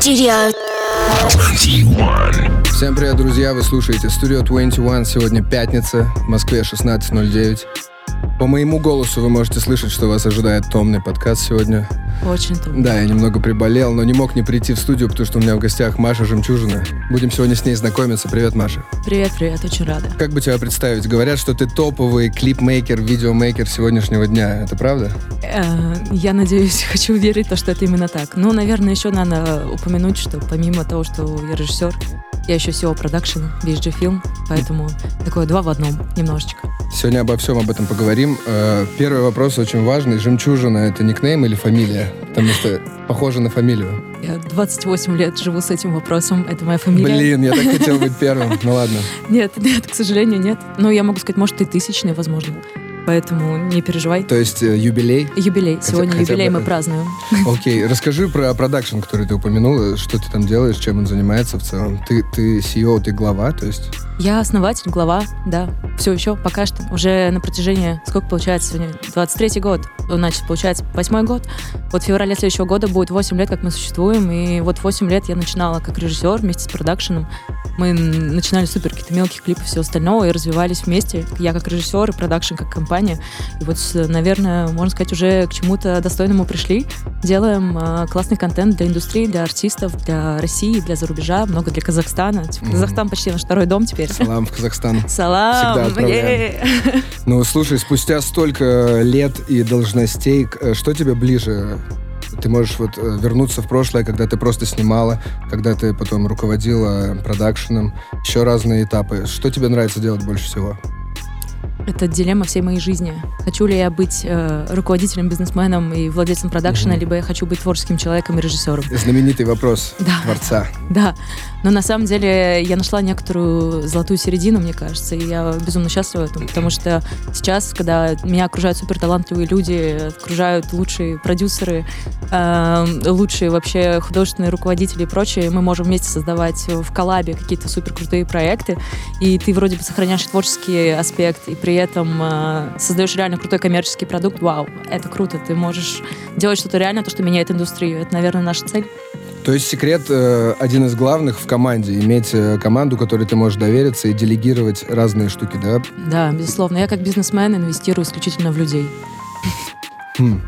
Studio 21. Всем привет, друзья! Вы слушаете Studio 21. Сегодня пятница, в Москве 16.09. По моему голосу вы можете слышать, что вас ожидает томный подкаст сегодня. Очень трудно. Да, я немного приболел, но не мог не прийти в студию, потому что у меня в гостях Маша Жемчужина. Будем сегодня с ней знакомиться. Привет, Маша. Привет, привет, очень рада. Как бы тебя представить? Говорят, что ты топовый клипмейкер, видеомейкер сегодняшнего дня. Это правда? Э, Я надеюсь, хочу верить, то, что это именно так. Ну, наверное, еще надо упомянуть, что помимо того, что я режиссер, я еще SEO продакшн, VSG фильм, поэтому такое два в одном немножечко. Сегодня обо всем об этом поговорим. Э, Первый вопрос очень важный. Жемчужина — это никнейм или фамилия? Потому что похоже на фамилию. Я 28 лет живу с этим вопросом, это моя фамилия. Блин, я так хотел быть первым. Ну ладно. Нет, нет, к сожалению, нет. Но я могу сказать, может, и тысячный, возможно. Поэтому не переживай. То есть э, юбилей? Юбилей. Сегодня хотя юбилей бы мы празднуем. Окей, расскажи про продакшн, который ты упомянула. Что ты там делаешь, чем он занимается в целом? Ты, ты CEO, ты глава, то есть... Я основатель, глава, да. Все еще, пока что. Уже на протяжении, сколько получается сегодня? 23-й год. Значит, получается, восьмой год. Вот в феврале следующего года будет 8 лет, как мы существуем. И вот 8 лет я начинала как режиссер вместе с продакшеном. Мы начинали супер какие-то мелкие клипы все остальное, и развивались вместе. Я как режиссер и продакшн как компания. И вот, с- наверное, можно сказать, уже к чему-то достойному пришли. Делаем э, классный контент для индустрии, для артистов, для России, для зарубежа, много для Казахстана. Типа, Мгм. Казахстан почти наш второй дом теперь. Салам в Казахстан. Салам! Ну, слушай, спустя столько лет и должностей, э, что тебе ближе? Ты можешь вот э, вернуться в прошлое, когда ты просто снимала, когда ты потом руководила продакшеном, еще разные этапы. Что тебе нравится делать больше всего? Это дилемма всей моей жизни. Хочу ли я быть э, руководителем, бизнесменом и владельцем продакшена, Мгм. либо я хочу быть творческим человеком и режиссером. Знаменитый вопрос Да. творца. Да, но на самом деле я нашла некоторую золотую середину, мне кажется, и я безумно счастлива этом, потому что сейчас, когда меня окружают супер талантливые люди, окружают лучшие продюсеры, э, лучшие вообще художественные руководители и прочее, мы можем вместе создавать в коллабе какие-то супер крутые проекты, и ты вроде бы сохраняешь творческий аспект, и при этом э, создаешь реально крутой коммерческий продукт. Вау, это круто, ты можешь делать что-то реально, то, что меняет индустрию. Это, наверное, наша цель. То есть секрет э, один из главных в команде. Иметь э, команду, которой ты можешь довериться и делегировать разные штуки, да? Да, безусловно. Я как бизнесмен инвестирую исключительно в людей. Хм.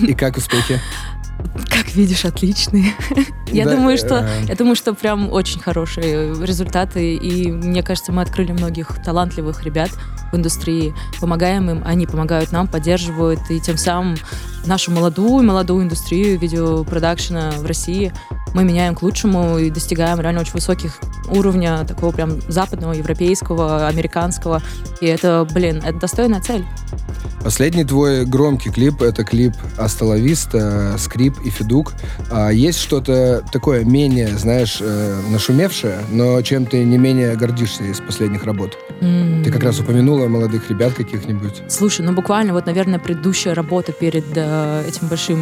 И как успехи? Как видишь, отличные. Я Да, думаю, что э, я думаю, что прям очень хорошие результаты. И мне кажется, мы открыли многих талантливых ребят в индустрии, помогаем им, они помогают нам, поддерживают, и тем самым нашу молодую, молодую индустрию видеопродакшена в России мы меняем к лучшему и достигаем реально очень высоких уровня такого прям западного, европейского, американского. И это, блин, это достойная цель. Последний твой громкий клип — это клип «Асталависта», «Скрип» и «Федук». А есть что-то такое менее, знаешь, э, нашумевшее, но чем ты не менее гордишься из последних работ? М. Ты как раз упомянула молодых ребят каких-нибудь. Слушай, ну буквально вот, наверное, предыдущая работа перед э, этим большим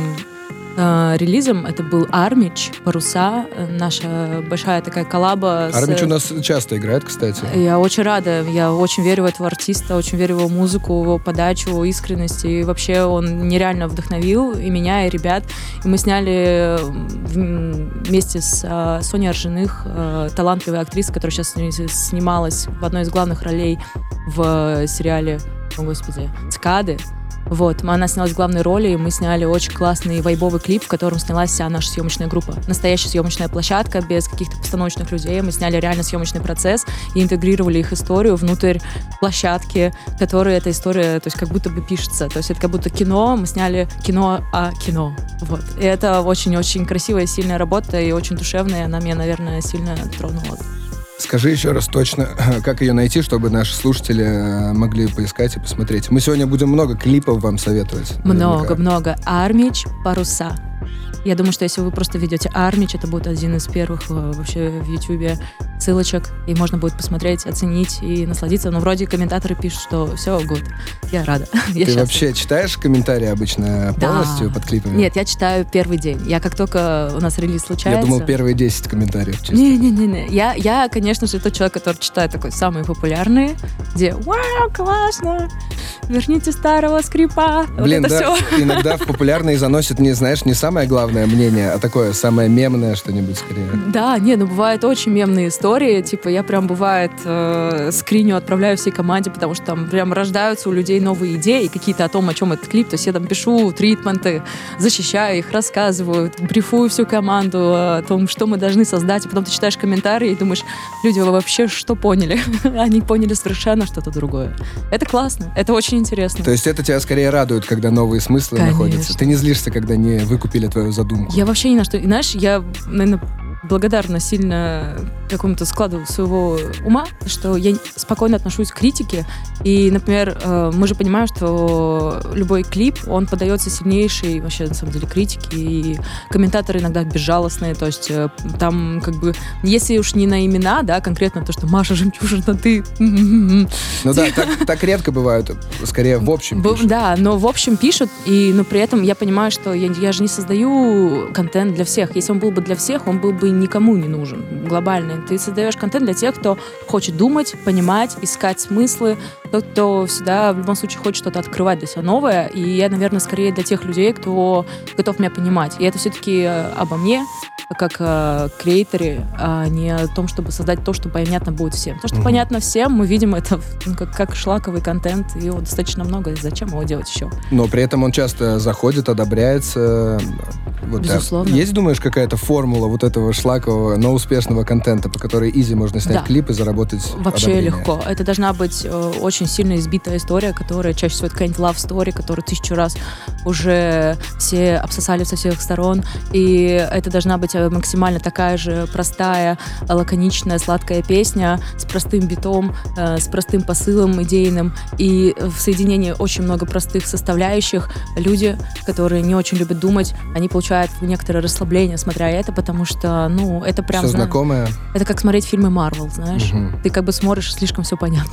э, релизом, это был Армич, Паруса, э, наша большая такая коллаба. с- Армич у нас часто играет, кстати. Я очень рада, я очень верю в этого артиста, очень верю в его музыку, в его подачу, искренность, и вообще он нереально вдохновил и меня, и ребят. И мы сняли э, вместе с э, Соней Аржиных, э, талантливой актрисой, которая сейчас снималась в одной из главных ролей в сериале, о господи, «Цикады». Вот, она снялась в главной роли, и мы сняли очень классный вайбовый клип, в котором снялась вся наша съемочная группа. Настоящая съемочная площадка, без каких-то постановочных людей. Мы сняли реально съемочный процесс и интегрировали их историю внутрь площадки, в которой эта история, то есть как будто бы пишется. То есть это как будто кино, мы сняли кино о кино. Вот. И это очень-очень красивая, сильная работа и очень душевная, она меня, наверное, сильно тронула. Скажи еще раз точно, как ее найти, чтобы наши слушатели э, могли поискать и посмотреть. Мы сегодня будем много клипов вам советовать. наверняка. Много-много. Армич, паруса. Я думаю, что если вы просто ведете Армич, это будет один из первых э, вообще в Ютубе ссылочек, и можно будет посмотреть, оценить и насладиться. Но вроде комментаторы пишут, что все, good. Я рада. я Ты вообще читаешь комментарии обычно полностью да. под клипами? Нет, я читаю первый день. Я как только у нас релиз случается... Я думал, первые 10 комментариев. Не-не-не. Я, я, конечно же, тот человек, который читает такой самые популярные, где «Вау, классно! Верните старого скрипа!» Блин, вот да, все. иногда в популярные заносят не, знаешь, не самое главное мнение, а такое самое мемное что-нибудь скорее. Да, не, ну бывают очень мемные истории. Типа я прям бывает э, скриню отправляю всей команде, потому что там прям рождаются у людей новые идеи какие-то о том, о чем этот клип. То есть я там пишу тритменты, защищаю их, рассказываю, брифую всю команду о том, что мы должны создать. И потом ты читаешь комментарии и думаешь, люди, вы вообще что поняли? Они поняли совершенно что-то другое. Это классно, это очень интересно. То есть это тебя скорее радует, когда новые смыслы Конечно. находятся? Ты не злишься, когда не выкупили твою задумку? Я вообще ни на что... Знаешь, я, наверное, благодарна сильно какому-то складу своего ума, что я спокойно отношусь к критике. И, например, э, мы же понимаем, что любой клип, он подается сильнейшей вообще, на самом деле, критике. И комментаторы иногда безжалостные. То есть э, там как бы, если уж не на имена, да, конкретно то, что Маша Жемчужина, ты... Ну да, так, так редко бывают. Скорее, в общем пишут. Да, но в общем пишут. И, но при этом я понимаю, что я, я же не создаю контент для всех. Если он был бы для всех, он был бы никому не нужен, глобальный. Ты создаешь контент для тех, кто хочет думать, понимать, искать смыслы, тот, кто всегда в любом случае хочет что-то открывать для себя новое. И я, наверное, скорее для тех людей, кто готов меня понимать. И это все-таки э, обо мне, как э, креаторе, а не о том, чтобы создать то, что понятно будет всем. То, что mm-hmm. понятно всем, мы видим это ну, как, как шлаковый контент, и его достаточно много, и зачем его делать еще? Но при этом он часто заходит, одобряется. Вот, Безусловно. Есть, думаешь, какая-то формула вот этого шлакового, но успешного контента, по которой изи можно снять да. клип и заработать Вообще одобрение? легко. Это должна быть э, очень сильно избитая история, которая чаще всего это какая-нибудь love story, которую тысячу раз уже все обсосали со всех сторон. И это должна быть э, максимально такая же простая, лаконичная, сладкая песня с простым битом, э, с простым посылом идейным. И в соединении очень много простых составляющих. Люди, которые не очень любят думать, они получают некоторое расслабление, смотря это, потому что, ну, это прям... Все знакомое? Это как смотреть фильмы Марвел, знаешь? Угу. Ты как бы смотришь, слишком все понятно.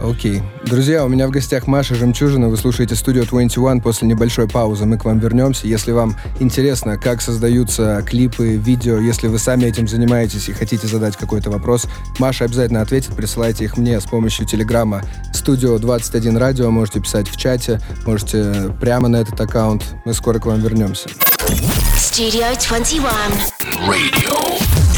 Окей. Друзья, у меня в гостях Маша Жемчужина. Вы слушаете студию 21 после небольшой паузы. Мы к вам вернемся. Если вам интересно, как создаются клипы, видео, если вы сами этим занимаетесь и хотите задать какой-то вопрос, Маша обязательно ответит. Присылайте их мне с помощью телеграмма Студио 21 Радио. Можете писать в чате, можете прямо на этот аккаунт. Мы скоро к вам вернемся. Studio 21 Radio.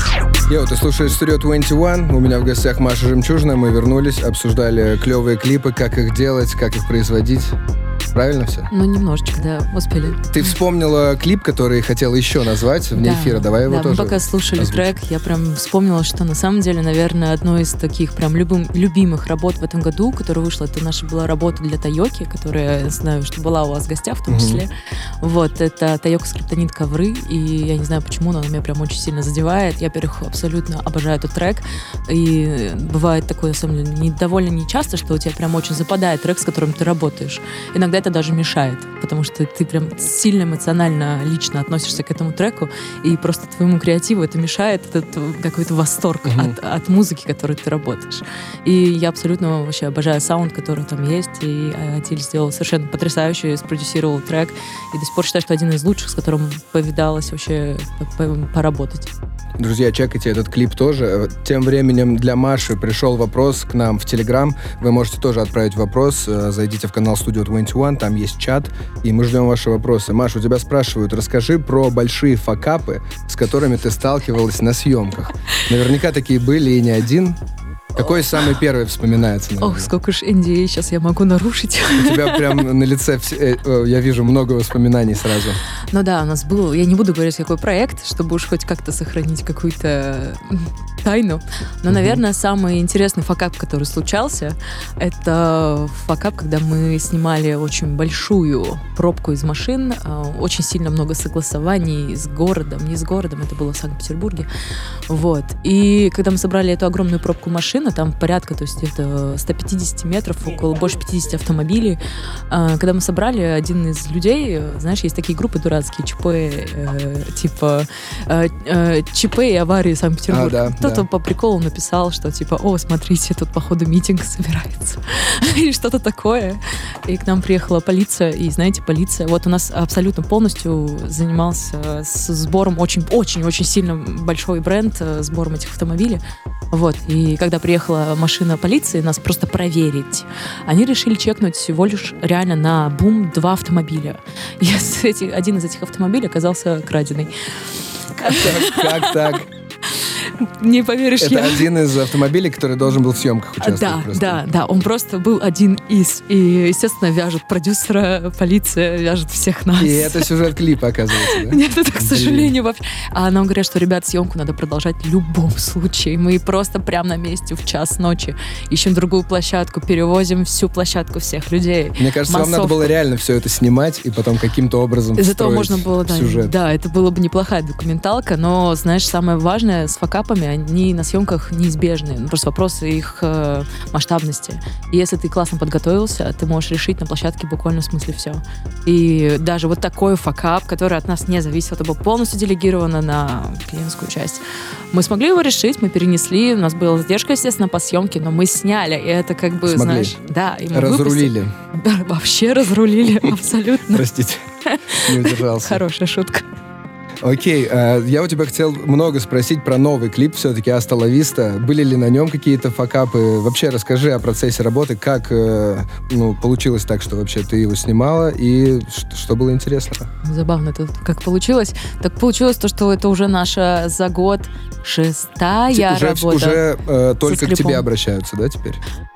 Йоу, ты слушаешь Studio 21, у меня в гостях Маша Жемчужина, мы вернулись, обсуждали клевые клипы, как их делать, как их производить. Правильно все? Ну, немножечко, да, успели. Ты вспомнила клип, который хотела еще назвать вне да, эфира. Давай его да, тоже мы пока слушали озвучим. трек, я прям вспомнила, что на самом деле, наверное, одной из таких прям любим, любимых работ в этом году, которая вышла, это наша была работа для Тайоки, которая, я знаю, что была у вас в гостях в том числе. Mm-hmm. Вот, это Тайока скриптонит ковры, и я не знаю почему, но она меня прям очень сильно задевает. Я, во-первых, абсолютно обожаю этот трек, и бывает такое, на самом деле, не, довольно нечасто, что у тебя прям очень западает трек, с которым ты работаешь. Иногда это даже мешает, потому что ты прям сильно эмоционально, лично относишься к этому треку, и просто твоему креативу это мешает, этот какой-то восторг mm-hmm. от, от музыки, которой ты работаешь. И я абсолютно вообще обожаю саунд, который там есть, и Атиль сделал совершенно потрясающий, спродюсировал трек, и до сих пор считаю, что один из лучших, с которым повидалась вообще поработать. Друзья, чекайте этот клип тоже. Тем временем для Маши пришел вопрос к нам в Телеграм. Вы можете тоже отправить вопрос. Э, зайдите в канал Studio 21, там есть чат, и мы ждем ваши вопросы. Маша, у тебя спрашивают, расскажи про большие факапы, с которыми ты сталкивалась на съемках. Наверняка такие были и не один. Какой самый первый вспоминается? Наверное? Ох, сколько ж NDA сейчас я могу нарушить. У тебя прям на лице, э, я вижу много воспоминаний сразу. Ну да, у нас был, я не буду говорить, какой проект, чтобы уж хоть как-то сохранить какую-то тайну. Но, наверное, самый интересный факап, который случался, это факап, когда мы снимали очень большую пробку из машин, э, очень сильно много согласований с городом, не с городом, это было в Санкт-Петербурге. Вот. И когда мы собрали эту огромную пробку машин, машина, там порядка, то есть где-то 150 метров, около больше 50 автомобилей. А, когда мы собрали, один из людей, знаешь, есть такие группы дурацкие, ЧП, э, типа э, э, ЧП и аварии Санкт-Петербург. А, да, Кто-то кто-то по приколу написал, что типа, о, смотрите, тут походу митинг собирается. Или что-то такое. И к нам приехала полиция, и знаете, полиция, вот у нас абсолютно полностью занимался с сбором очень-очень-очень сильно большой бренд, э, сбором этих автомобилей. Вот, и когда приехала машина полиции нас просто проверить, они решили чекнуть всего лишь реально на бум два автомобиля. И один из этих автомобилей оказался краденый. Как так? Как так? Не поверишь, Это я... один из автомобилей, который должен был в съемках участвовать. Да, просто. да, да. Он просто был один из. И, естественно, вяжет продюсера, полиция, вяжет всех нас. И это сюжет клипа, оказывается, да? Нет, это, к сожалению, вообще. А нам говорят, что, ребят, съемку надо продолжать в любом случае. Мы просто прямо на месте в час ночи ищем другую площадку, перевозим всю площадку всех людей. Мне кажется, Массовку. вам надо было реально все это снимать и потом каким-то образом Из этого можно было, да, сюжет. Да, это было бы неплохая документалка, но, знаешь, самое важное с факапами, они на съемках неизбежны. Ну, просто вопрос их э, масштабности. И если ты классно подготовился, ты можешь решить на площадке буквально в смысле все. И даже вот такой факап, который от нас не зависит, это было полностью делегировано на клиентскую часть. Мы смогли его решить, мы перенесли, у нас была задержка, естественно, по съемке, но мы сняли, и это как бы, смогли. знаешь, да, и мы разрулили. Да, вообще разрулили, абсолютно. Простите, не удержался. Хорошая шутка. Окей, э, я у тебя хотел много спросить про новый клип все-таки «Аста Виста». Были ли на нем какие-то факапы? Вообще расскажи о процессе работы, как э, ну, получилось так, что вообще ты его снимала, и что, что было интересно? Забавно это как получилось. Так получилось то, что это уже наша за год шестая уже, работа. Уже э, только к тебе обращаются, да, теперь?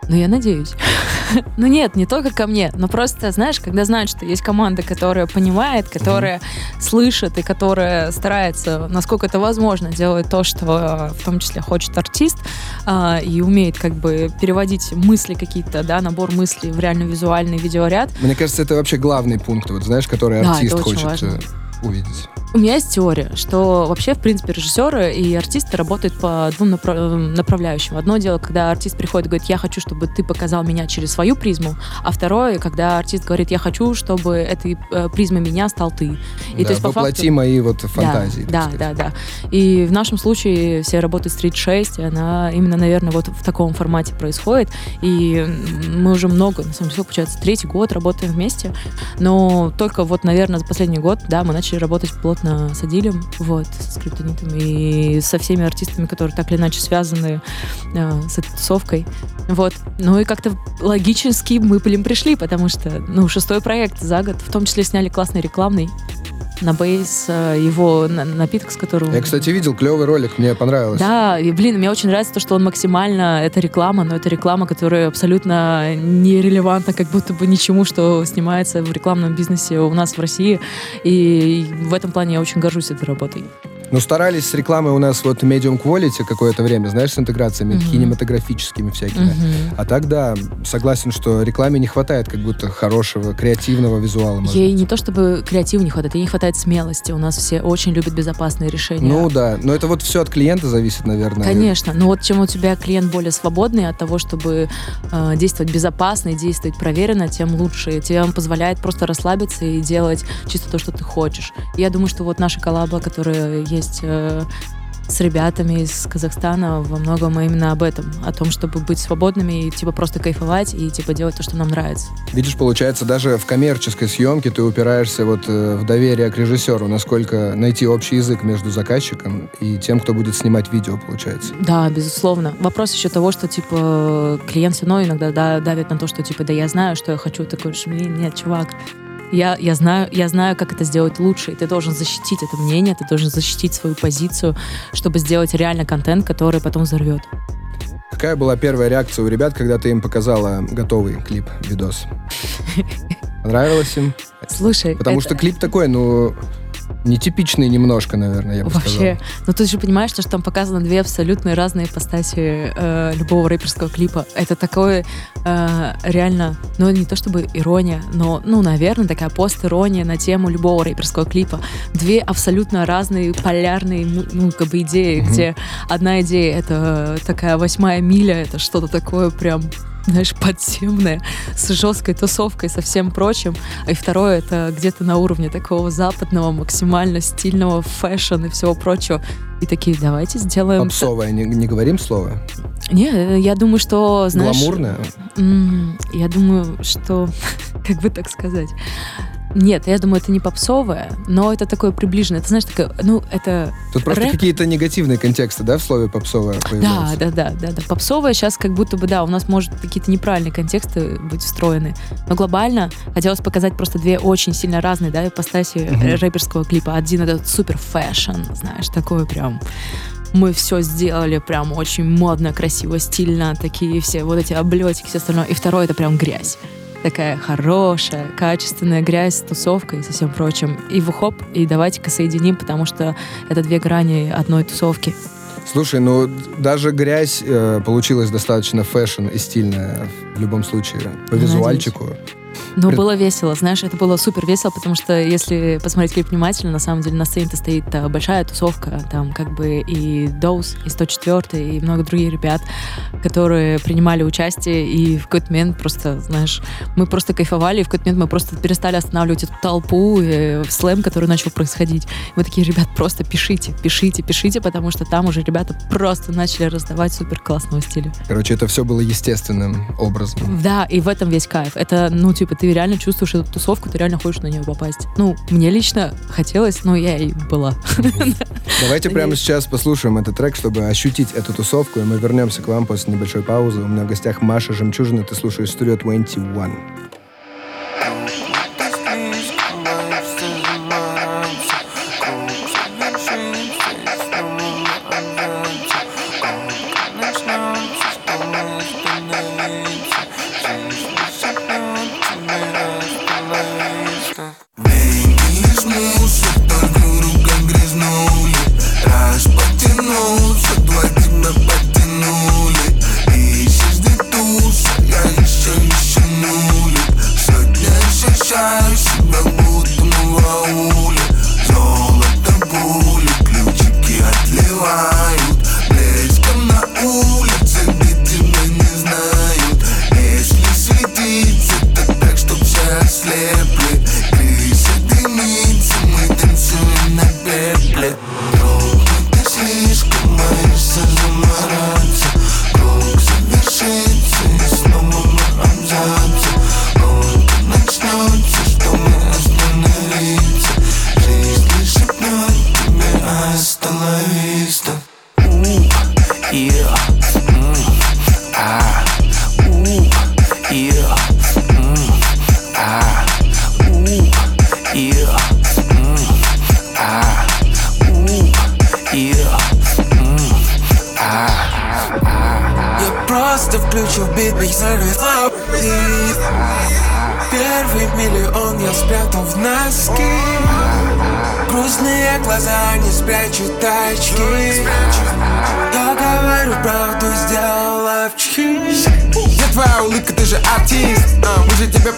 Ну, я надеюсь. ну, нет, не только ко мне, но просто, знаешь, когда знают, что есть команда, которая понимает, которая mm-hmm. слышит и которая старается, насколько это возможно, делать то, что в том числе хочет артист, э, и умеет как бы переводить мысли какие-то, да, набор мыслей в реально визуальный видеоряд. Мне кажется, это вообще главный пункт, вот знаешь, который да, артист хочет. Э, увидеть. У меня есть теория, что вообще, в принципе, режиссеры и артисты работают по двум направляющим. Одно дело, когда артист приходит и говорит, я хочу, чтобы ты показал меня через свою призму, а второе, когда артист говорит, я хочу, чтобы этой э, призмой меня стал ты. И да, то есть, по факту... мои вот фантазии. Да, да, да, да. И в нашем случае все работают Street 6, и она именно, наверное, вот в таком формате происходит. И мы уже много, на самом деле, получается, третий год работаем вместе, но только вот, наверное, за последний год, да, мы начали работать плотно плотно с Адилем, вот, с криптонитом и со всеми артистами, которые так или иначе связаны э, с этой тусовкой. Вот. Ну и как-то логически мы ним пришли, потому что, ну, шестой проект за год, в том числе сняли классный рекламный на бейс э, его напиток, с которым... Я, кстати, видел клевый ролик, мне понравилось. Да, и, блин, мне очень нравится то, что он максимально... Это реклама, но это реклама, которая абсолютно нерелевантна как будто бы ничему, что снимается в рекламном бизнесе у нас в России. И в этом плане я очень горжусь этой работой. Ну, старались с рекламой у нас вот medium quality какое-то время, знаешь, с интеграциями mm-hmm. кинематографическими всякими. Mm-hmm. А так, да, согласен, что рекламе не хватает как будто хорошего, креативного визуала. Ей быть. не то чтобы креатива не хватает, ей не хватает смелости. У нас все очень любят безопасные решения. Ну да, но это вот все от клиента зависит, наверное. Конечно, но вот чем у тебя клиент более свободный от того, чтобы э, действовать безопасно и действовать проверенно, тем лучше. Тебе он позволяет просто расслабиться и делать чисто то, что ты хочешь. И я думаю, что вот наша коллаба, которая есть есть э, с ребятами из Казахстана во многом именно об этом, о том, чтобы быть свободными и типа просто кайфовать и типа делать то, что нам нравится. Видишь, получается, даже в коммерческой съемке ты упираешься вот э, в доверие к режиссеру, насколько найти общий язык между заказчиком и тем, кто будет снимать видео, получается. Да, безусловно. Вопрос еще того, что типа клиент все равно иногда да, давит на то, что типа да я знаю, что я хочу, такой, блин, нет, чувак, я, я, знаю, я знаю, как это сделать лучше, и ты должен защитить это мнение, ты должен защитить свою позицию, чтобы сделать реально контент, который потом взорвет. Какая была первая реакция у ребят, когда ты им показала готовый клип, видос? Понравилось им? Слушай, Потому это... что клип такой, ну, Нетипичный немножко, наверное, я бы Вообще. Сказал. Но ты же понимаешь, что там показаны две абсолютно разные ипостаси э, любого рэперского клипа. Это такое э, реально, ну не то чтобы ирония, но, ну, наверное, такая пост-ирония на тему любого рэперского клипа. Две абсолютно разные полярные, ну, как бы идеи, угу. где одна идея — это такая восьмая миля, это что-то такое прям знаешь, подземное, с жесткой тусовкой, со всем прочим. И второе, это где-то на уровне такого западного, максимально стильного fashion и всего прочего. И такие, давайте сделаем... Попсовое, не, не говорим слово? Не, я думаю, что, знаешь... Гламурное? Я думаю, что... Как бы так сказать? Нет, я думаю, это не попсовое, но это такое приближенное. Это знаешь, такое, ну, это Тут просто рэп. какие-то негативные контексты, да, в слове попсовое Да, появляются? да, да, да, да. Попсовое сейчас как будто бы, да, у нас может какие-то неправильные контексты быть встроены. Но глобально хотелось показать просто две очень сильно разные, да, ипостаси Мгм. рэперского клипа. Один это супер fashion, знаешь, такой прям мы все сделали прям очень модно, красиво, стильно, такие все вот эти облетики, все остальное. И второе это прям грязь. Такая хорошая, качественная грязь с тусовкой и со всем прочим. И в хоп, и давайте-ка соединим, потому что это две грани одной тусовки. Слушай, ну даже грязь э, получилась достаточно fashion и стильная в любом случае. По Надеюсь. визуальчику. Но Пред- было весело, знаешь, это было супер весело, потому что если посмотреть клип внимательно, на самом деле на сцене-то стоит э, большая тусовка, там как бы и Доус, и 104, и много других ребят, которые принимали участие, и в какой-то момент просто, знаешь, мы просто кайфовали, и в какой-то момент мы просто перестали останавливать эту толпу, э, слэм, который начал происходить. Мы такие, ребят, просто пишите, пишите, пишите, потому что там уже ребята просто начали раздавать супер классного стиля. Короче, это все было естественным образом. Да, и в этом весь кайф. Это, ну, типа, ты реально чувствуешь эту тусовку, ты реально хочешь на нее попасть. Ну, мне лично хотелось, но я и была. Давайте прямо сейчас послушаем этот трек, чтобы ощутить эту тусовку, и мы вернемся к вам после небольшой паузы. У меня в гостях Маша Жемчужина, ты слушаешь Studio 21.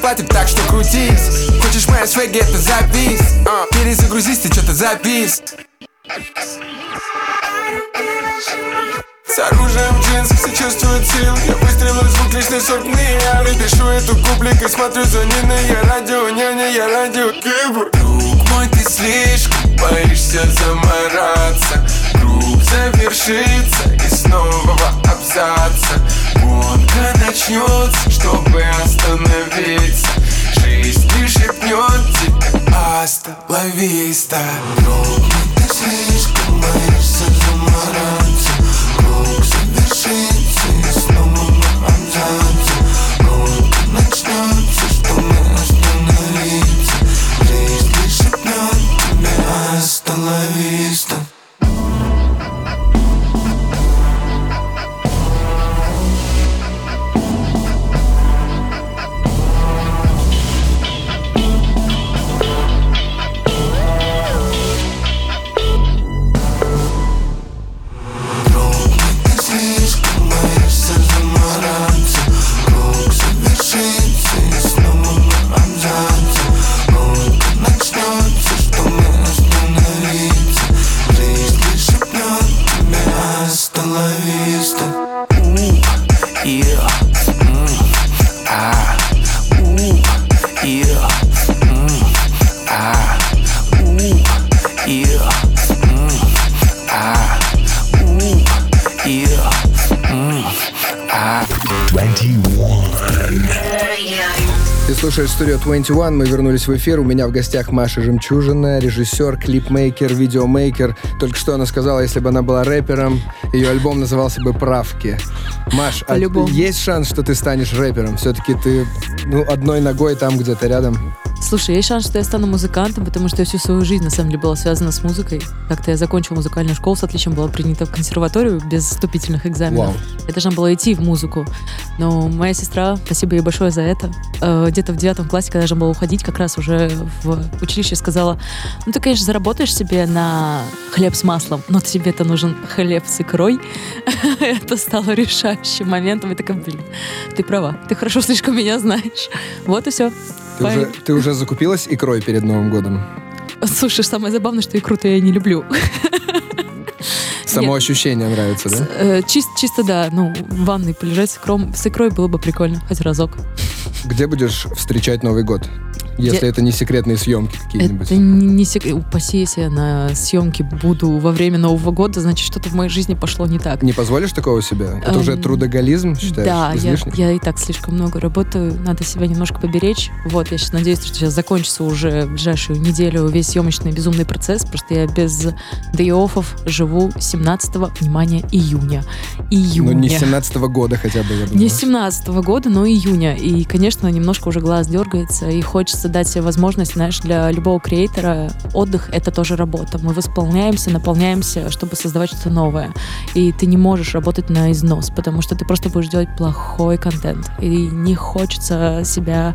Платим, так что крутись. Хочешь моя свеги, это запись а, Перезагрузись, ты что-то запись С оружием в джинсах все чувствуют сил. Я выстрелил звук лишь на сотни Я пишу эту публикой, смотрю за Ниной. Я радио, няня, я радио Кибер Друг мой, ты слишком боишься замораться. Круг завершится и снова абзаца Гонка начнется, чтобы остановиться. Жизнь лишь шепнет тебе Остановись-то. Друг мой, ты слишком боишься замораться Круг завершится Слушай, Studio 21, мы вернулись в эфир. У меня в гостях Маша Жемчужина, режиссер, клипмейкер, видеомейкер. Только что она сказала, если бы она была рэпером, ее альбом назывался бы «Правки». Маш, а есть шанс, что ты станешь рэпером? Все-таки ты ну, одной ногой там где-то рядом. Слушай, есть шанс, что я стану музыкантом, потому что я всю свою жизнь, на самом деле, была связана с музыкой. Как-то я закончила музыкальную школу с отличием, была принята в консерваторию без вступительных экзаменов. Вау. Я должна была идти в музыку. Но моя сестра, спасибо ей большое за это, э, где-то в девятом классе, когда я должна была уходить, как раз уже в училище сказала, ну ты, конечно, заработаешь себе на хлеб с маслом, но тебе-то нужен хлеб с икрой. это стало решающим моментом. И такая, блин, ты права, ты хорошо слишком меня знаешь. Вот и все. Ты, уже, ты уже закупилась икрой перед Новым годом? Слушай, самое забавное, что икру-то я не люблю. Само Нет. ощущение нравится, да? Э, чис, чисто, да. Ну, в ванной полежать с, икром, с икрой было бы прикольно, хоть разок. Где будешь встречать Новый год? Если Где... это не секретные съемки какие-нибудь. Это не секрет. Упаси, если я на съемке буду во время Нового года, значит, что-то в моей жизни пошло не так. Не позволишь такого себе? Это уже эм, трудоголизм, считаешь? Да, я, я и так слишком много работаю. Надо себя немножко поберечь. Вот, я сейчас надеюсь, что сейчас закончится уже в ближайшую неделю весь съемочный безумный процесс. Просто я без day живу 17 внимания, июня. Июня. Ну, не 17 -го года хотя бы, я думаю. Не 17 -го года, но июня. И, конечно, немножко уже глаз дергается, и хочется хочется дать возможность, знаешь, для любого креатора отдых — это тоже работа. Мы восполняемся, наполняемся, чтобы создавать что-то новое. И ты не можешь работать на износ, потому что ты просто будешь делать плохой контент. И не хочется себя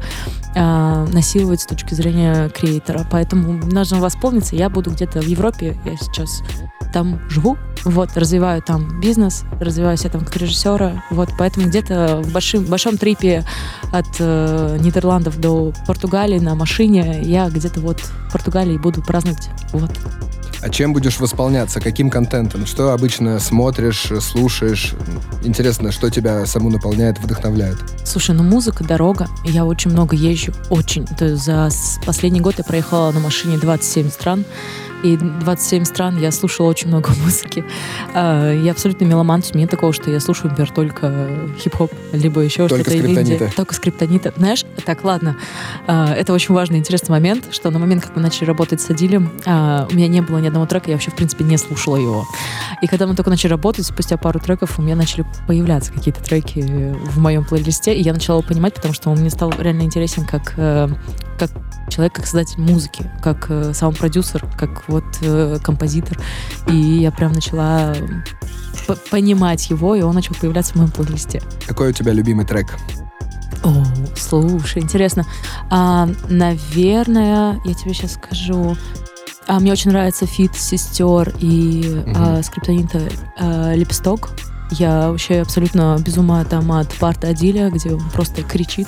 э, насиловать с точки зрения креатора. Поэтому нужно восполниться. Я буду где-то в Европе, я сейчас там живу, вот, развиваю там бизнес, развиваю себя там как режиссера, вот, поэтому где-то в большим, большом трипе от э, Нидерландов до Португалии на машине я где-то вот в Португалии буду праздновать, вот. А чем будешь восполняться? Каким контентом? Что обычно смотришь, слушаешь? Интересно, что тебя саму наполняет, вдохновляет? Слушай, ну музыка, дорога. Я очень много езжу. Очень. То есть за последний год я проехала на машине 27 стран и 27 стран, я слушала очень много музыки. А, я абсолютно меломан, нет такого, что я слушаю, например, только хип-хоп, либо еще что-то инди. Только скриптонита. Знаешь, так, ладно. А, это очень важный, интересный момент, что на момент, как мы начали работать с Адилем, а, у меня не было ни одного трека, я вообще, в принципе, не слушала его. И когда мы только начали работать, спустя пару треков у меня начали появляться какие-то треки в моем плейлисте, и я начала его понимать, потому что он мне стал реально интересен как, э, как человек, как создатель музыки, как э, сам продюсер, как вот э, композитор. И я прям начала понимать его, и он начал появляться в моем плейлисте. Какой у тебя любимый трек? О, слушай, интересно. А, наверное, я тебе сейчас скажу. А, мне очень нравится feat сестер и угу. а, скриптонита а, Лепесток. Я вообще абсолютно без ума там от парта Адиля, где он просто кричит.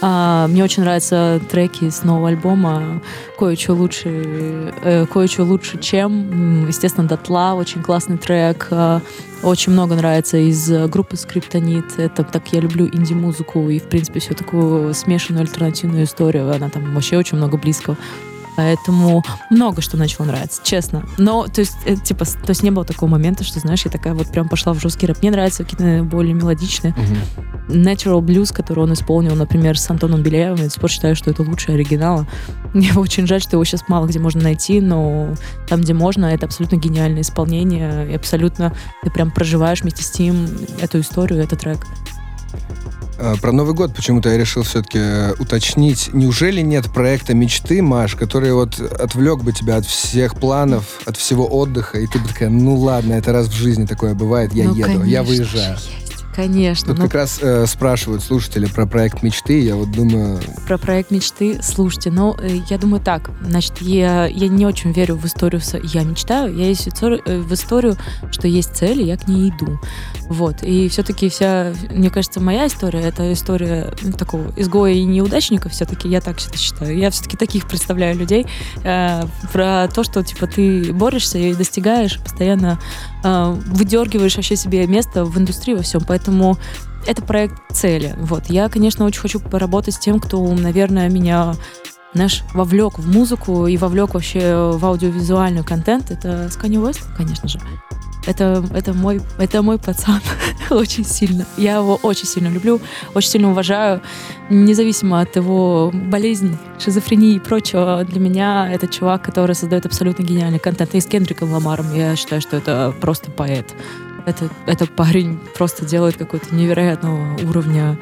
А, мне очень нравятся треки с нового альбома. Кое-что лучше, э, кое-что лучше, чем. Естественно, Дотла, очень классный трек. А, очень много нравится из группы Скриптонит. Это так я люблю инди-музыку и, в принципе, всю такую смешанную альтернативную историю. Она там вообще очень много близкого. Поэтому много что начало нравиться, честно. Но, то есть, это, типа, то есть не было такого момента, что, знаешь, я такая вот прям пошла в жесткий рэп. Мне нравятся какие-то более мелодичные. Uh-huh. Natural Blues, который он исполнил, например, с Антоном Беляевым, я до сих пор считаю, что это лучший оригинала. Мне очень жаль, что его сейчас мало где можно найти, но там, где можно, это абсолютно гениальное исполнение, и абсолютно ты прям проживаешь вместе с ним эту историю, этот трек. А, про Новый год почему-то я решил все-таки э, уточнить. Неужели нет проекта мечты, Маш, который вот отвлек бы тебя от всех планов, от всего отдыха, и ты бы такая, ну ладно, это раз в жизни такое бывает, я ну, еду, конечно, я выезжаю. Есть. Конечно. Тут ну... как раз э, спрашивают слушатели про проект мечты. Я вот думаю... Про проект мечты. Слушайте, ну, э, я думаю так. Значит, я, я не очень верю в историю. Я мечтаю, я есть э, в историю, что есть цели, я к ней иду. Вот. И все-таки вся, мне кажется, моя история, это история ну, такого изгоя и неудачника все-таки. Я так считаю. Я все-таки таких представляю людей. Э, про то, что, типа, ты борешься и достигаешь, постоянно э, выдергиваешь вообще себе место в индустрии во всем. Поэтому это проект цели. Вот. Я, конечно, очень хочу поработать с тем, кто, наверное, меня знаешь, вовлек в музыку и вовлек вообще в аудиовизуальный контент. Это Скани West, конечно же. Это, это, мой, это мой пацан очень сильно. Я его очень сильно люблю, очень сильно уважаю. Независимо от его болезней, шизофрении и прочего, для меня это чувак, который создает абсолютно гениальный контент. И с Кендриком Ламаром я считаю, что это просто поэт. Это, это парень просто делает какой-то невероятного уровня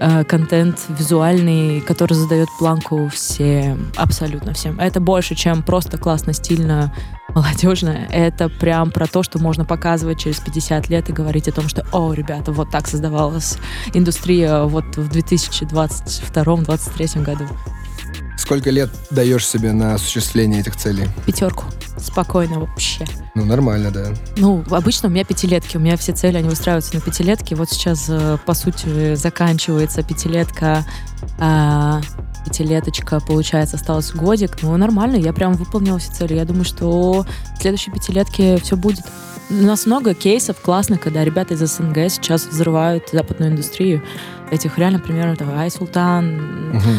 э, контент визуальный, который задает планку всем, абсолютно всем. Это больше, чем просто классно, стильно, молодежно. Это прям про то, что можно показывать через 50 лет и говорить о том, что, о, ребята, вот так создавалась индустрия вот в 2022-2023 году. Сколько лет даешь себе на осуществление этих целей? Пятерку. Спокойно вообще. Ну, нормально, да. Ну, обычно у меня пятилетки. У меня все цели, они выстраиваются на пятилетки. Вот сейчас, э, по сути, заканчивается пятилетка. А, пятилеточка, получается, осталось годик. Ну, нормально, я прям выполнила все цели. Я думаю, что в следующей пятилетке все будет. У нас много кейсов классных, когда ребята из СНГ сейчас взрывают западную индустрию. Этих реально примеров, это Ай Султан, угу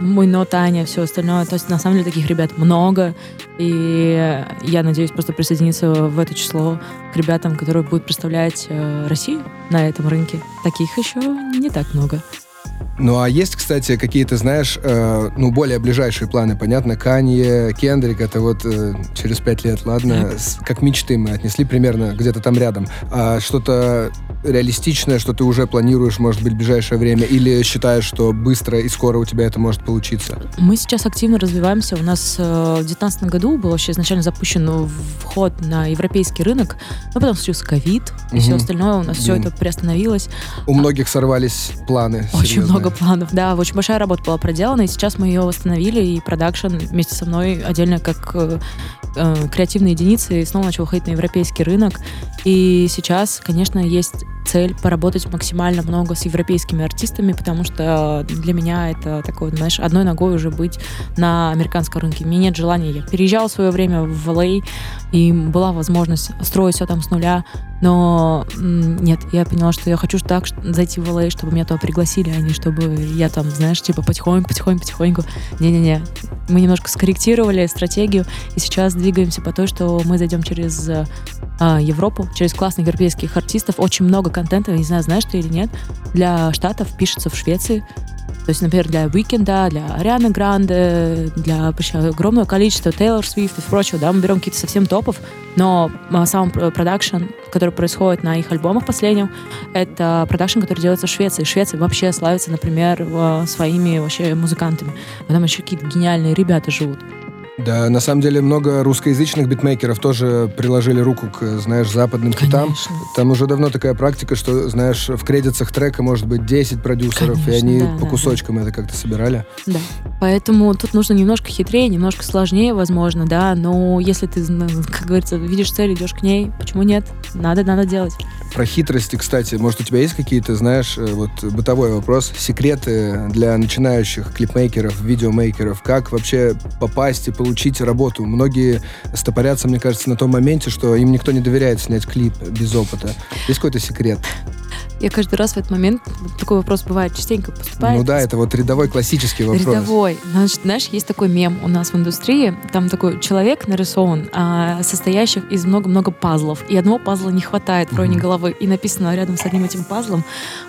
мой но Таня, все остальное. То есть, на самом деле, таких ребят много. И я надеюсь просто присоединиться в это число к ребятам, которые будут представлять э, Россию на этом рынке. Таких еще не так много. Ну, а есть, кстати, какие-то, знаешь, э, ну, более ближайшие планы, понятно, Канье, Кендрик, это вот э, через пять лет, ладно, с, как мечты мы отнесли примерно где-то там рядом. А что-то реалистичное, что ты уже планируешь, может быть, в ближайшее время, или считаешь, что быстро и скоро у тебя это может получиться? Мы сейчас активно развиваемся. У нас э, в 2019 году был вообще изначально запущен вход на европейский рынок, но потом случился ковид, и угу. все остальное у нас Блин. все это приостановилось. У многих сорвались планы. Очень серьезные. много планов, да. Очень большая работа была проделана, и сейчас мы ее восстановили, и продакшн вместе со мной отдельно как э, креативной единицы снова начал ходить на европейский рынок. И сейчас, конечно, есть цель поработать максимально много с европейскими артистами, потому что для меня это такое, знаешь, одной ногой уже быть на американском рынке. Мне нет желания. Я переезжала в свое время в LA, и была возможность строить все там с нуля, но нет, я поняла, что я хочу так зайти в LA, чтобы меня туда пригласили, а не чтобы я там, знаешь, типа потихоньку, потихоньку, потихоньку. Не-не-не. Мы немножко скорректировали стратегию, и сейчас двигаемся по той, что мы зайдем через а, Европу, через классных европейских артистов. Очень много контента, не знаю, знаешь ты или нет, для Штатов пишется в Швеции. То есть, например, для Уикенда, для Арианы Гранде, для огромного количества Тейлор Свифт и прочего, да, мы берем какие-то совсем топов, но а, сам продакшн, который происходит на их альбомах последнем, это продакшн, который делается в Швеции. Швеция вообще славится, например, своими вообще музыкантами. Там еще какие-то гениальные ребята живут. Да, на самом деле много русскоязычных битмейкеров тоже приложили руку к, знаешь, западным хитам. Там уже давно такая практика, что, знаешь, в кредитах трека может быть 10 продюсеров, Конечно, и они да, по да, кусочкам да. это как-то собирали. Да. Поэтому тут нужно немножко хитрее, немножко сложнее, возможно, да, но если ты, как говорится, видишь цель, идешь к ней, почему нет? Надо, надо делать. Про хитрости, кстати, может, у тебя есть какие-то, знаешь, э, вот бытовой вопрос, секреты для начинающих клипмейкеров, видеомейкеров, как вообще попасть и получить работу? Многие стопорятся, мне кажется, на том моменте, что им никто не доверяет снять клип без опыта. Есть какой-то секрет? Я каждый раз в этот момент, такой вопрос бывает, частенько поступает. Ну да, это вот рядовой классический вопрос. Рядовой. Значит, знаешь, есть такой мем у нас в индустрии, там такой человек нарисован, а, состоящий из много-много пазлов, и одного пазла не хватает в районе mm-hmm. головы, и написано рядом с одним этим пазлом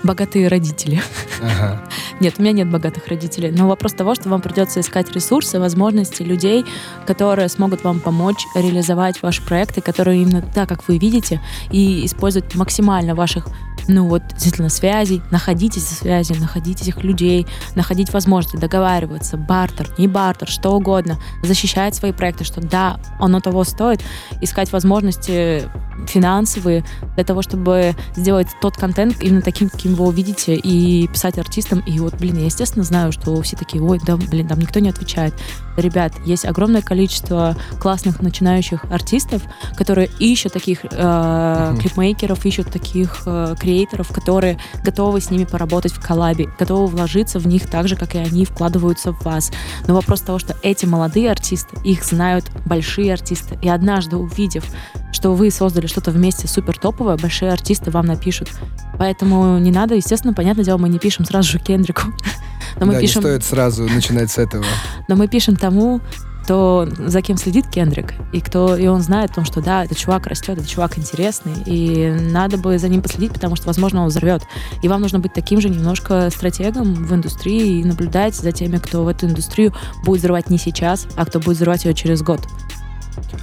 «богатые родители». Ага. Нет, у меня нет богатых родителей, но вопрос того, что вам придется искать ресурсы, возможности людей, которые смогут вам помочь реализовать ваши проекты, которые именно так, как вы видите, и использовать максимально ваших ну вот действительно связей, находить эти связи, находить этих людей, находить возможности договариваться, бартер, не бартер, что угодно, защищать свои проекты, что да, оно того стоит, искать возможности финансовые для того, чтобы сделать тот контент именно таким, каким вы увидите, и писать артистам. И вот, блин, я, естественно, знаю, что все такие, ой, да, блин, там никто не отвечает. Ребят, есть огромное количество классных начинающих артистов, которые ищут таких э, клипмейкеров, ищут таких э, креаторов, которые готовы с ними поработать в коллабе, готовы вложиться в них так же, как и они вкладываются в вас. Но вопрос того, что эти молодые артисты, их знают большие артисты, и однажды увидев, что вы создали что-то вместе супер топовое, большие артисты вам напишут. Поэтому не надо, естественно, понятное дело, мы не пишем сразу же Кендрику. Но мы да, пишем... не стоит сразу начинать с этого. Но мы пишем тому, кто за кем следит Кендрик, и кто и он знает о том, что да, этот чувак растет, этот чувак интересный, и надо бы за ним последить, потому что, возможно, он взорвет. И вам нужно быть таким же немножко стратегом в индустрии и наблюдать за теми, кто в эту индустрию будет взрывать не сейчас, а кто будет взрывать ее через год.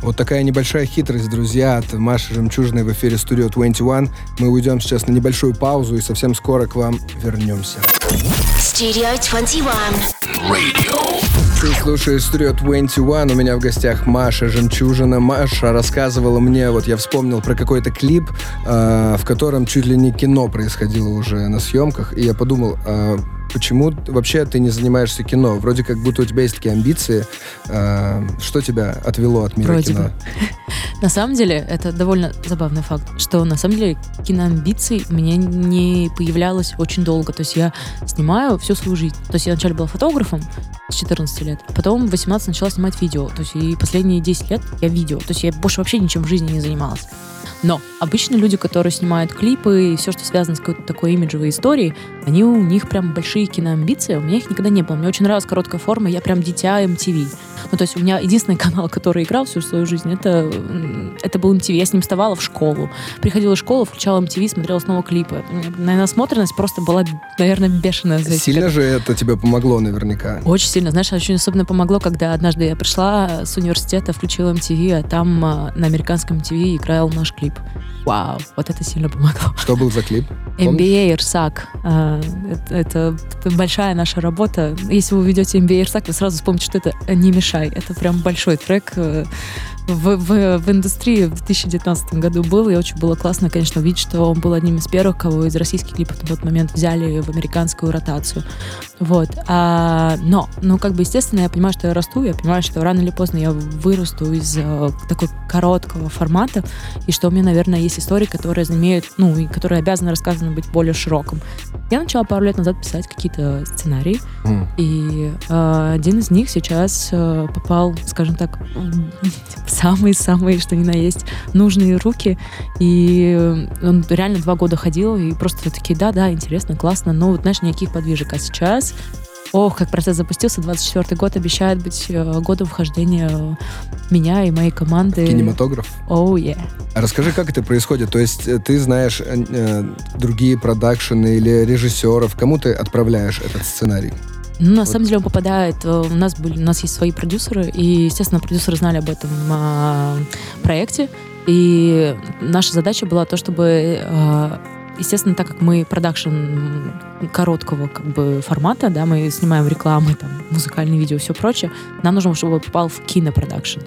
Вот такая небольшая хитрость, друзья, от Маши Жемчужиной в эфире Studio 21. Мы уйдем сейчас на небольшую паузу и совсем скоро к вам вернемся. Studio 21. Radio. Ты слушаешь Studio 21, у меня в гостях Маша Жемчужина. Маша рассказывала мне, вот я вспомнил про какой-то клип, э, в котором чуть ли не кино происходило уже на съемках, и я подумал, э, почему вообще ты не занимаешься кино? Вроде как будто у тебя есть такие амбиции. Э, что тебя отвело от мира Вроде кино? бы. На самом деле, это довольно забавный факт, что на самом деле киноамбиций у меня не появлялось очень долго. То есть я снимаю всю свою жизнь. То есть я вначале была фотографом с 14 лет, а потом в 18 начала снимать видео. То есть и последние 10 лет я видео. То есть я больше вообще ничем в жизни не занималась. Но обычно люди, которые снимают клипы и все, что связано с какой-то такой имиджевой историей, они у них прям большие киноамбиции. У меня их никогда не было. Мне очень нравилась короткая форма. Я прям дитя MTV. Ну, то есть у меня единственный канал, который играл всю свою жизнь, это, это был MTV. Я с ним вставала в школу. Приходила в школу, включала MTV, смотрела снова клипы. Наверное, насмотренность просто была, наверное, бешеная. За Сильно лет. же это тебе помогло наверняка? Очень сильно. Знаешь, очень особенно помогло, когда однажды я пришла с университета, включила MTV, а там а, на американском MTV играл наш клип. Вау, вот это сильно помогло. Что был за клип? MBA Ирсак. А, это, это большая наша работа. Если вы ведете MBA Ирсак, вы сразу вспомните, что это не мешай. Это прям большой трек э, в, в, в индустрии в 2019 году был, и очень было классно, конечно, увидеть, что он был одним из первых, кого из российских клипов на тот момент взяли в американскую ротацию. Вот. А, но, ну, как бы, естественно, я понимаю, что я расту, я понимаю, что рано или поздно я вырасту из uh, такой короткого формата, и что у меня, наверное, есть истории, которые имеют, ну, и которые обязаны рассказаны быть более широким. Я начала пару лет назад писать какие-то сценарии, mm. и uh, один из них сейчас uh, попал, скажем так, в самые-самые, что ни на есть, нужные руки. И он реально два года ходил, и просто такие, да-да, интересно, классно, но вот, знаешь, никаких подвижек. А сейчас Ох, как процесс запустился. 24 год обещает быть э, годом вхождения меня и моей команды. Кинематограф? Оу, oh, yeah. А расскажи, как это происходит? То есть э, ты знаешь э, э, другие продакшены или режиссеров, кому ты отправляешь этот сценарий? Ну, на вот. самом деле он попадает. Э, у нас были, у нас есть свои продюсеры, и, естественно, продюсеры знали об этом а, проекте. И наша задача была то, чтобы а, естественно, так как мы продакшн короткого как бы формата, да, мы снимаем рекламы, там, музыкальные видео, все прочее, нам нужно, чтобы он попал в кинопродакшн.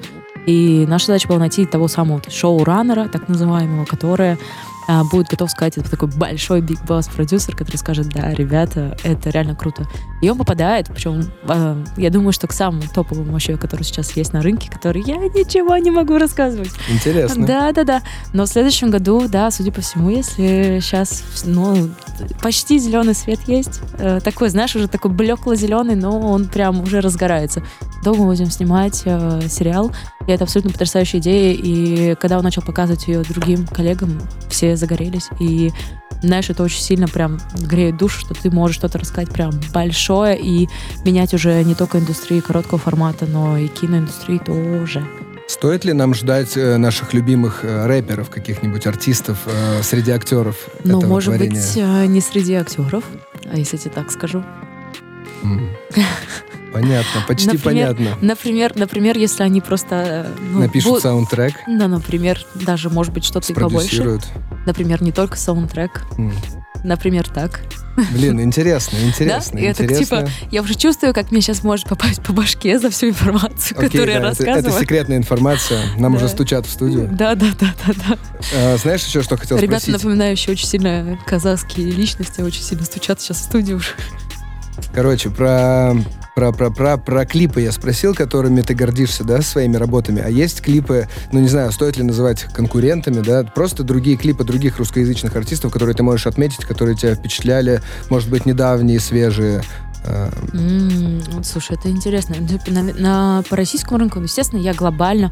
И наша задача была найти того самого шоу-раннера, так называемого, которое а, будет готов сказать, это такой большой биг босс продюсер, который скажет, да, ребята, это реально круто. И он попадает, причем а, я думаю, что к самому топовому вообще, который сейчас есть на рынке, который я ничего не могу рассказывать. Интересно. Да, да, да. Но в следующем году, да, судя по всему, если сейчас, ну, почти зеленый свет есть, э, такой, знаешь, уже такой блекло-зеленый, но он прям уже разгорается. Долго будем снимать э, сериал, и это абсолютно потрясающая идея, и когда он начал показывать ее другим коллегам, все загорелись. И, знаешь, это очень сильно прям греет душу, что ты можешь что-то рассказать прям большое и менять уже не только индустрию короткого формата, но и киноиндустрии тоже. Стоит ли нам ждать э, наших любимых э, рэперов, каких-нибудь артистов э, среди актеров? Ну, этого может творения? быть, не среди актеров, а если я тебе так скажу. Mm. Понятно, почти например, понятно. Например, например, если они просто... Ну, Напишут будут, саундтрек. Да, например, даже, может быть, что-то и побольше. Например, не только саундтрек. Mm. Например, так. Блин, интересно, интересно, да? интересно. Это, типа, я уже чувствую, как мне сейчас может попасть по башке за всю информацию, Окей, которую да, я рассказываю. Это, это секретная информация. Нам да. уже стучат в студию. Да, да, да, да, да. А, знаешь еще, что хотел Ребята, спросить? Ребята, напоминающие очень сильно казахские личности, очень сильно стучат сейчас в студию уже. Короче, про про, про, про, про клипы я спросил, которыми ты гордишься, да, своими работами. А есть клипы, ну, не знаю, стоит ли называть конкурентами, да, просто другие клипы других русскоязычных артистов, которые ты можешь отметить, которые тебя впечатляли, может быть, недавние, свежие. Слушай, это интересно. На, на, по российскому рынку, ну, естественно, я глобально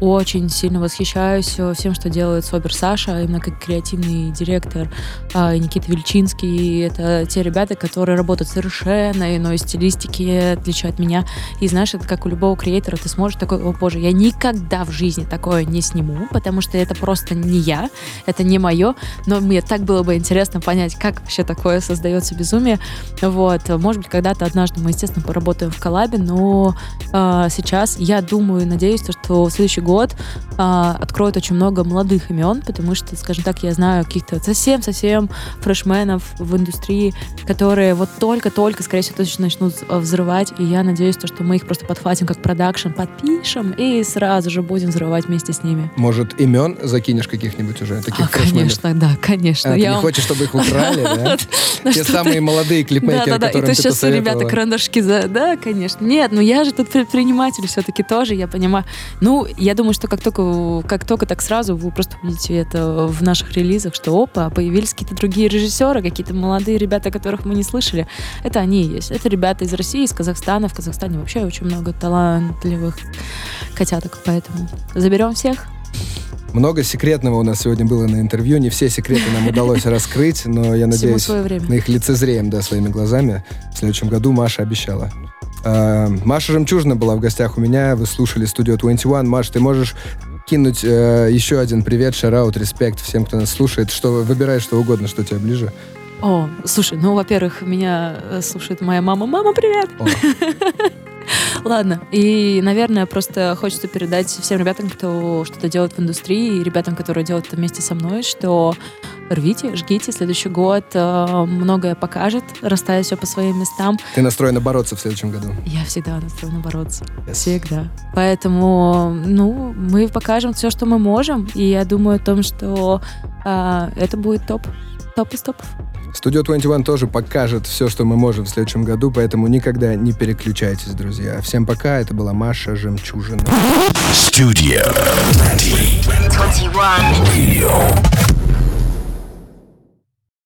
очень сильно восхищаюсь всем, что делает Собер Саша, именно как креативный директор, а, Никита Вельчинский. Это те ребята, которые работают совершенно иной стилистики, отличают меня. И знаешь, это как у любого креатора, ты сможешь такой, о боже, я никогда в жизни такое не сниму, потому что это просто не я, это не мое, но мне так было бы интересно понять, как вообще такое создается безумие. Вот, может быть, когда-то однажды мы, естественно, поработаем в коллабе, но э, сейчас я думаю, надеюсь, что в следующий год э, откроют очень много молодых имен, потому что, скажем так, я знаю каких-то совсем-совсем фрешменов в индустрии, которые вот только-только, скорее всего, точно начнут взрывать, и я надеюсь, то, что мы их просто подхватим как продакшн, подпишем и сразу же будем взрывать вместе с ними. Может, имен закинешь каких-нибудь уже? Таких а, конечно, да, конечно. А, я ты не хочешь, чтобы их украли, да? Те самые молодые клипмейкеры, которым ты сейчас ребята карандашки за... Да, конечно. Нет, ну я же тут предприниматель все-таки тоже, я понимаю. Ну, я думаю, что как только, как только так сразу вы просто увидите это в наших релизах, что опа, появились какие-то другие режиссеры, какие-то молодые ребята, которых мы не слышали. Это они есть. Это ребята из России, из Казахстана. В Казахстане вообще очень много талантливых котяток, поэтому заберем всех. Много секретного у нас сегодня было на интервью. Не все секреты нам удалось раскрыть, но я надеюсь, на их лицезреем, да, своими глазами. В следующем году Маша обещала. А, Маша Жемчужина была в гостях у меня. Вы слушали студию 21. Маш, ты можешь кинуть э, еще один привет, шараут, респект всем, кто нас слушает. Что выбирай что угодно, что тебе ближе. О, слушай, ну, во-первых, меня э, слушает моя мама. Мама, привет! Ладно, и, наверное, просто хочется передать всем ребятам, кто что-то делает в индустрии, и ребятам, которые делают это вместе со мной, что рвите, жгите, следующий год э, многое покажет, расставить все по своим местам. Ты настроена бороться в следующем году? Я всегда настроена бороться. Yes. Всегда. Поэтому, ну, мы покажем все, что мы можем, и я думаю о том, что э, это будет топ. Топ из топов. Студио 21 тоже покажет все, что мы можем в следующем году, поэтому никогда не переключайтесь, друзья. Всем пока, это была Маша Жемчужина. Studio 21.